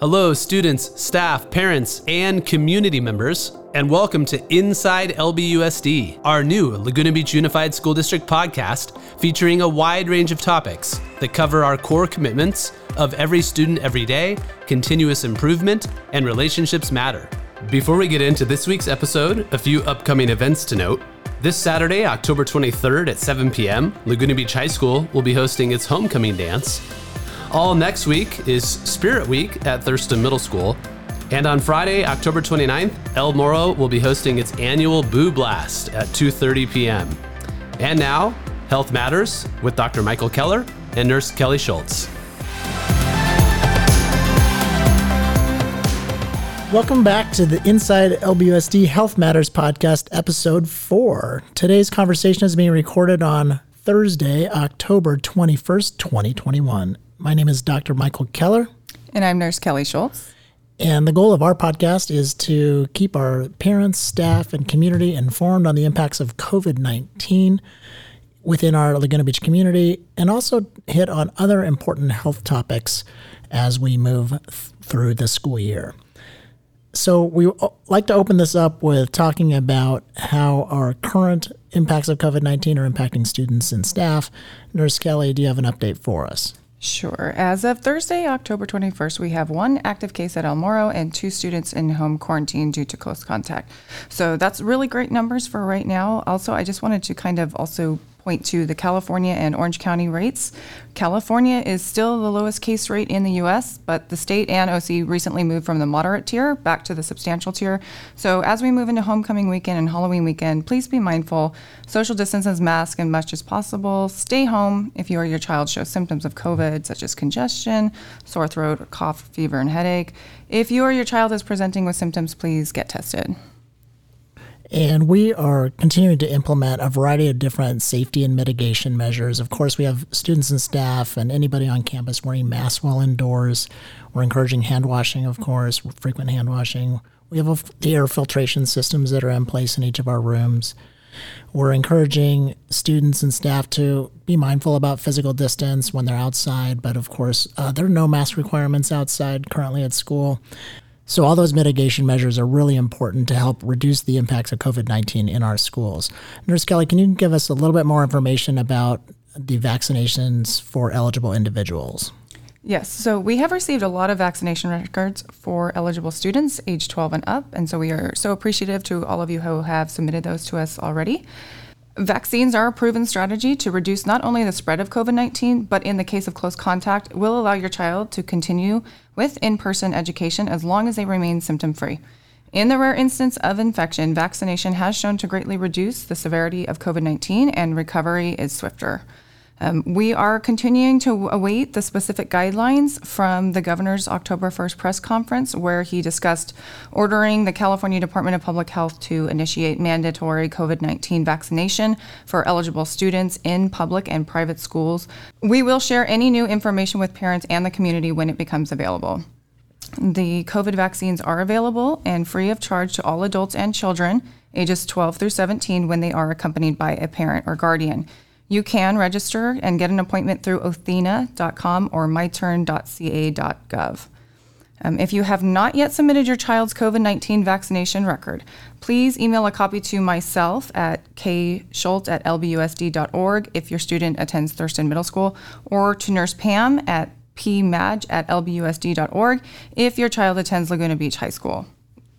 Hello, students, staff, parents, and community members, and welcome to Inside LBUSD, our new Laguna Beach Unified School District podcast featuring a wide range of topics that cover our core commitments of every student every day, continuous improvement, and relationships matter. Before we get into this week's episode, a few upcoming events to note. This Saturday, October 23rd at 7 p.m., Laguna Beach High School will be hosting its homecoming dance all next week is Spirit Week at Thurston Middle School. And on Friday, October 29th, El Morro will be hosting its annual Boo Blast at 2:30 p.m. And now, Health Matters with Dr. Michael Keller and Nurse Kelly Schultz. Welcome back to the Inside LBUSD Health Matters podcast, episode four. Today's conversation is being recorded on Thursday, October 21st, 2021. My name is Dr. Michael Keller. And I'm Nurse Kelly Schultz. And the goal of our podcast is to keep our parents, staff, and community informed on the impacts of COVID 19 within our Laguna Beach community and also hit on other important health topics as we move th- through the school year. So, we uh, like to open this up with talking about how our current impacts of COVID 19 are impacting students and staff. Nurse Kelly, do you have an update for us? Sure. As of Thursday, October 21st, we have one active case at El Morro and two students in home quarantine due to close contact. So that's really great numbers for right now. Also, I just wanted to kind of also point to the California and Orange County rates. California is still the lowest case rate in the U.S., but the state and OC recently moved from the moderate tier back to the substantial tier. So as we move into homecoming weekend and Halloween weekend, please be mindful. Social distance and mask as much as possible. Stay home if you or your child shows symptoms of COVID, such as congestion, sore throat, cough, fever, and headache. If you or your child is presenting with symptoms, please get tested. And we are continuing to implement a variety of different safety and mitigation measures. Of course, we have students and staff and anybody on campus wearing masks while indoors. We're encouraging hand washing, of course, frequent hand washing. We have the air filtration systems that are in place in each of our rooms. We're encouraging students and staff to be mindful about physical distance when they're outside, but of course, uh, there are no mask requirements outside currently at school. So, all those mitigation measures are really important to help reduce the impacts of COVID 19 in our schools. Nurse Kelly, can you give us a little bit more information about the vaccinations for eligible individuals? Yes, so we have received a lot of vaccination records for eligible students age 12 and up, and so we are so appreciative to all of you who have submitted those to us already. Vaccines are a proven strategy to reduce not only the spread of COVID 19, but in the case of close contact, will allow your child to continue with in person education as long as they remain symptom free. In the rare instance of infection, vaccination has shown to greatly reduce the severity of COVID 19 and recovery is swifter. Um, we are continuing to await the specific guidelines from the governor's October 1st press conference, where he discussed ordering the California Department of Public Health to initiate mandatory COVID 19 vaccination for eligible students in public and private schools. We will share any new information with parents and the community when it becomes available. The COVID vaccines are available and free of charge to all adults and children ages 12 through 17 when they are accompanied by a parent or guardian. You can register and get an appointment through othena.com or myturn.ca.gov. Um, if you have not yet submitted your child's COVID 19 vaccination record, please email a copy to myself at kschultz at lbusd.org if your student attends Thurston Middle School, or to Nurse Pam at pmadge at lbusd.org if your child attends Laguna Beach High School.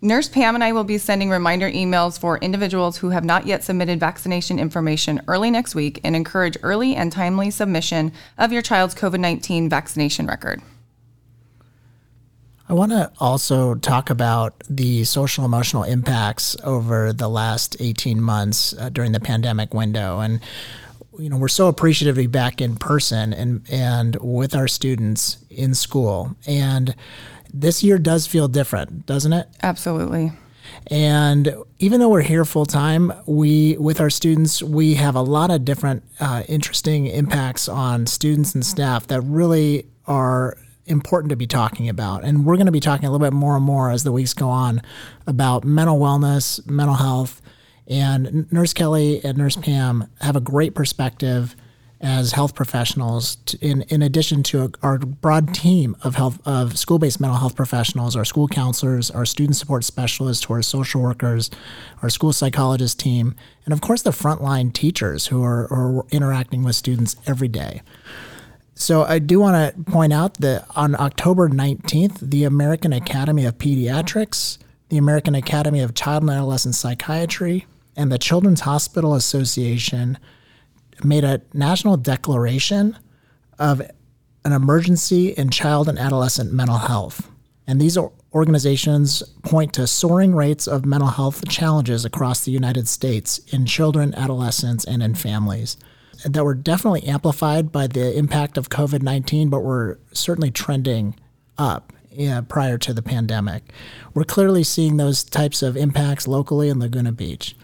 Nurse Pam and I will be sending reminder emails for individuals who have not yet submitted vaccination information early next week and encourage early and timely submission of your child's COVID 19 vaccination record. I want to also talk about the social emotional impacts over the last 18 months uh, during the pandemic window. And you know, we're so appreciative to be back in person and and with our students in school. And this year does feel different, doesn't it? Absolutely. And even though we're here full time, we with our students we have a lot of different uh, interesting impacts on students and staff that really are important to be talking about. And we're going to be talking a little bit more and more as the weeks go on about mental wellness, mental health, and Nurse Kelly and Nurse Pam have a great perspective as health professionals, to, in, in addition to our broad team of health of school-based mental health professionals, our school counselors, our student support specialists, our social workers, our school psychologist team, and of course the frontline teachers who are, are interacting with students every day. So I do want to point out that on October 19th, the American Academy of Pediatrics, the American Academy of Child and Adolescent Psychiatry, and the Children's Hospital Association made a national declaration of an emergency in child and adolescent mental health. And these organizations point to soaring rates of mental health challenges across the United States in children, adolescents, and in families that were definitely amplified by the impact of COVID 19, but were certainly trending up yeah, prior to the pandemic. We're clearly seeing those types of impacts locally in Laguna Beach.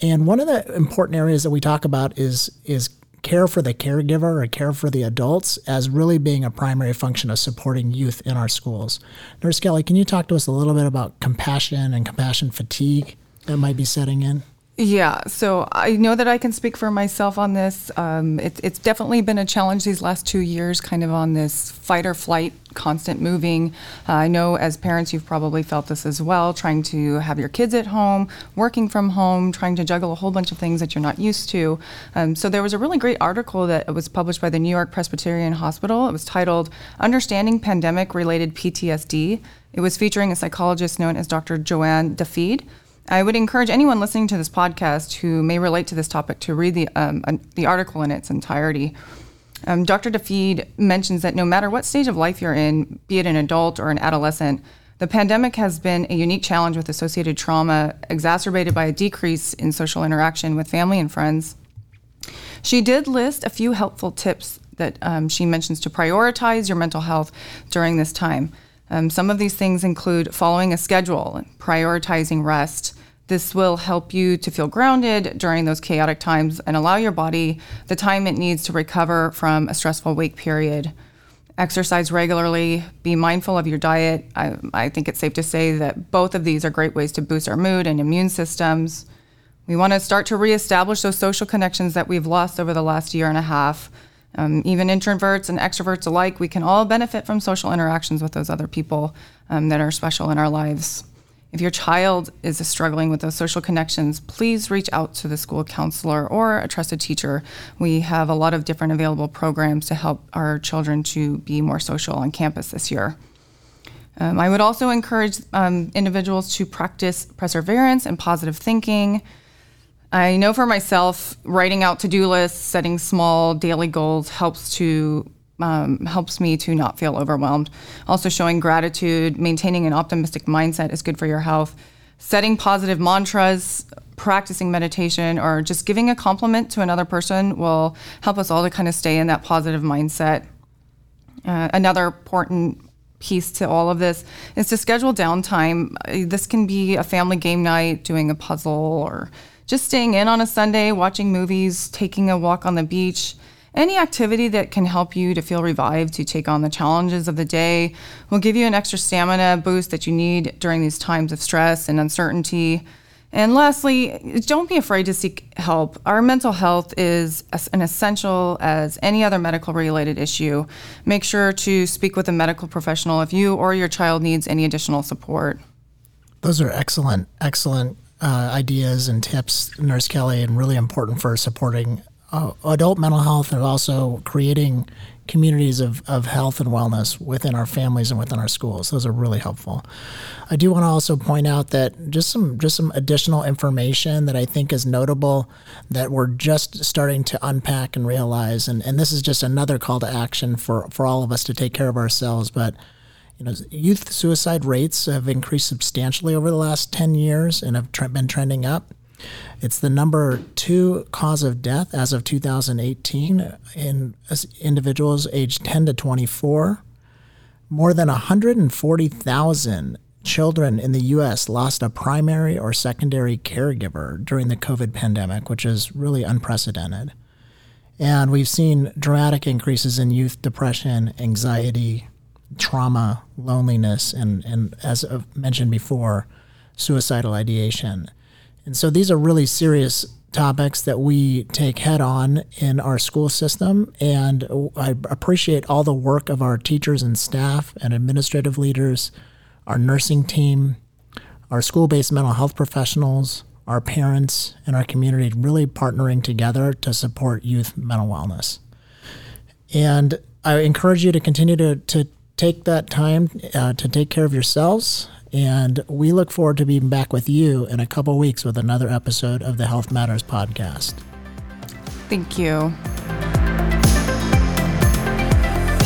And one of the important areas that we talk about is is care for the caregiver or care for the adults as really being a primary function of supporting youth in our schools. Nurse Kelly, can you talk to us a little bit about compassion and compassion fatigue that might be setting in? Yeah, so I know that I can speak for myself on this. Um, it, it's definitely been a challenge these last two years, kind of on this fight or flight, constant moving. Uh, I know as parents, you've probably felt this as well, trying to have your kids at home, working from home, trying to juggle a whole bunch of things that you're not used to. Um, so there was a really great article that was published by the New York Presbyterian Hospital. It was titled Understanding Pandemic Related PTSD. It was featuring a psychologist known as Dr. JoAnn Difede. I would encourage anyone listening to this podcast who may relate to this topic to read the, um, the article in its entirety. Um, Dr. Difede mentions that no matter what stage of life you're in, be it an adult or an adolescent, the pandemic has been a unique challenge with associated trauma, exacerbated by a decrease in social interaction with family and friends. She did list a few helpful tips that um, she mentions to prioritize your mental health during this time. Um, some of these things include following a schedule, prioritizing rest, this will help you to feel grounded during those chaotic times and allow your body the time it needs to recover from a stressful wake period. Exercise regularly, be mindful of your diet. I, I think it's safe to say that both of these are great ways to boost our mood and immune systems. We want to start to reestablish those social connections that we've lost over the last year and a half. Um, even introverts and extroverts alike, we can all benefit from social interactions with those other people um, that are special in our lives. If your child is struggling with those social connections, please reach out to the school counselor or a trusted teacher. We have a lot of different available programs to help our children to be more social on campus this year. Um, I would also encourage um, individuals to practice perseverance and positive thinking. I know for myself, writing out to do lists, setting small daily goals helps to um, helps me to not feel overwhelmed. Also, showing gratitude, maintaining an optimistic mindset is good for your health. Setting positive mantras, practicing meditation, or just giving a compliment to another person will help us all to kind of stay in that positive mindset. Uh, another important piece to all of this is to schedule downtime. This can be a family game night, doing a puzzle, or just staying in on a Sunday, watching movies, taking a walk on the beach. Any activity that can help you to feel revived to take on the challenges of the day will give you an extra stamina boost that you need during these times of stress and uncertainty. And lastly, don't be afraid to seek help. Our mental health is an essential as any other medical related issue. Make sure to speak with a medical professional if you or your child needs any additional support. Those are excellent, excellent uh, ideas and tips, Nurse Kelly, and really important for supporting uh, adult mental health and also creating communities of, of health and wellness within our families and within our schools. Those are really helpful. I do want to also point out that just some just some additional information that I think is notable that we're just starting to unpack and realize and, and this is just another call to action for, for all of us to take care of ourselves. But you know, youth suicide rates have increased substantially over the last 10 years and have been trending up. It's the number two cause of death as of 2018 in individuals aged 10 to 24. More than 140,000 children in the U.S. lost a primary or secondary caregiver during the COVID pandemic, which is really unprecedented. And we've seen dramatic increases in youth depression, anxiety, trauma, loneliness, and, and as I've mentioned before, suicidal ideation. And so these are really serious topics that we take head on in our school system. And I appreciate all the work of our teachers and staff and administrative leaders, our nursing team, our school based mental health professionals, our parents, and our community really partnering together to support youth mental wellness. And I encourage you to continue to, to take that time uh, to take care of yourselves and we look forward to being back with you in a couple weeks with another episode of the Health Matters podcast. Thank you.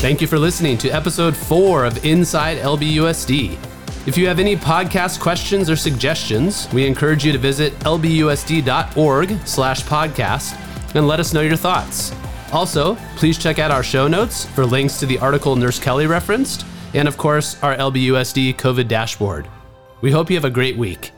Thank you for listening to episode four of Inside LBUSD. If you have any podcast questions or suggestions, we encourage you to visit lbusd.org slash podcast and let us know your thoughts. Also, please check out our show notes for links to the article Nurse Kelly referenced and of course, our LBUSD COVID dashboard. We hope you have a great week.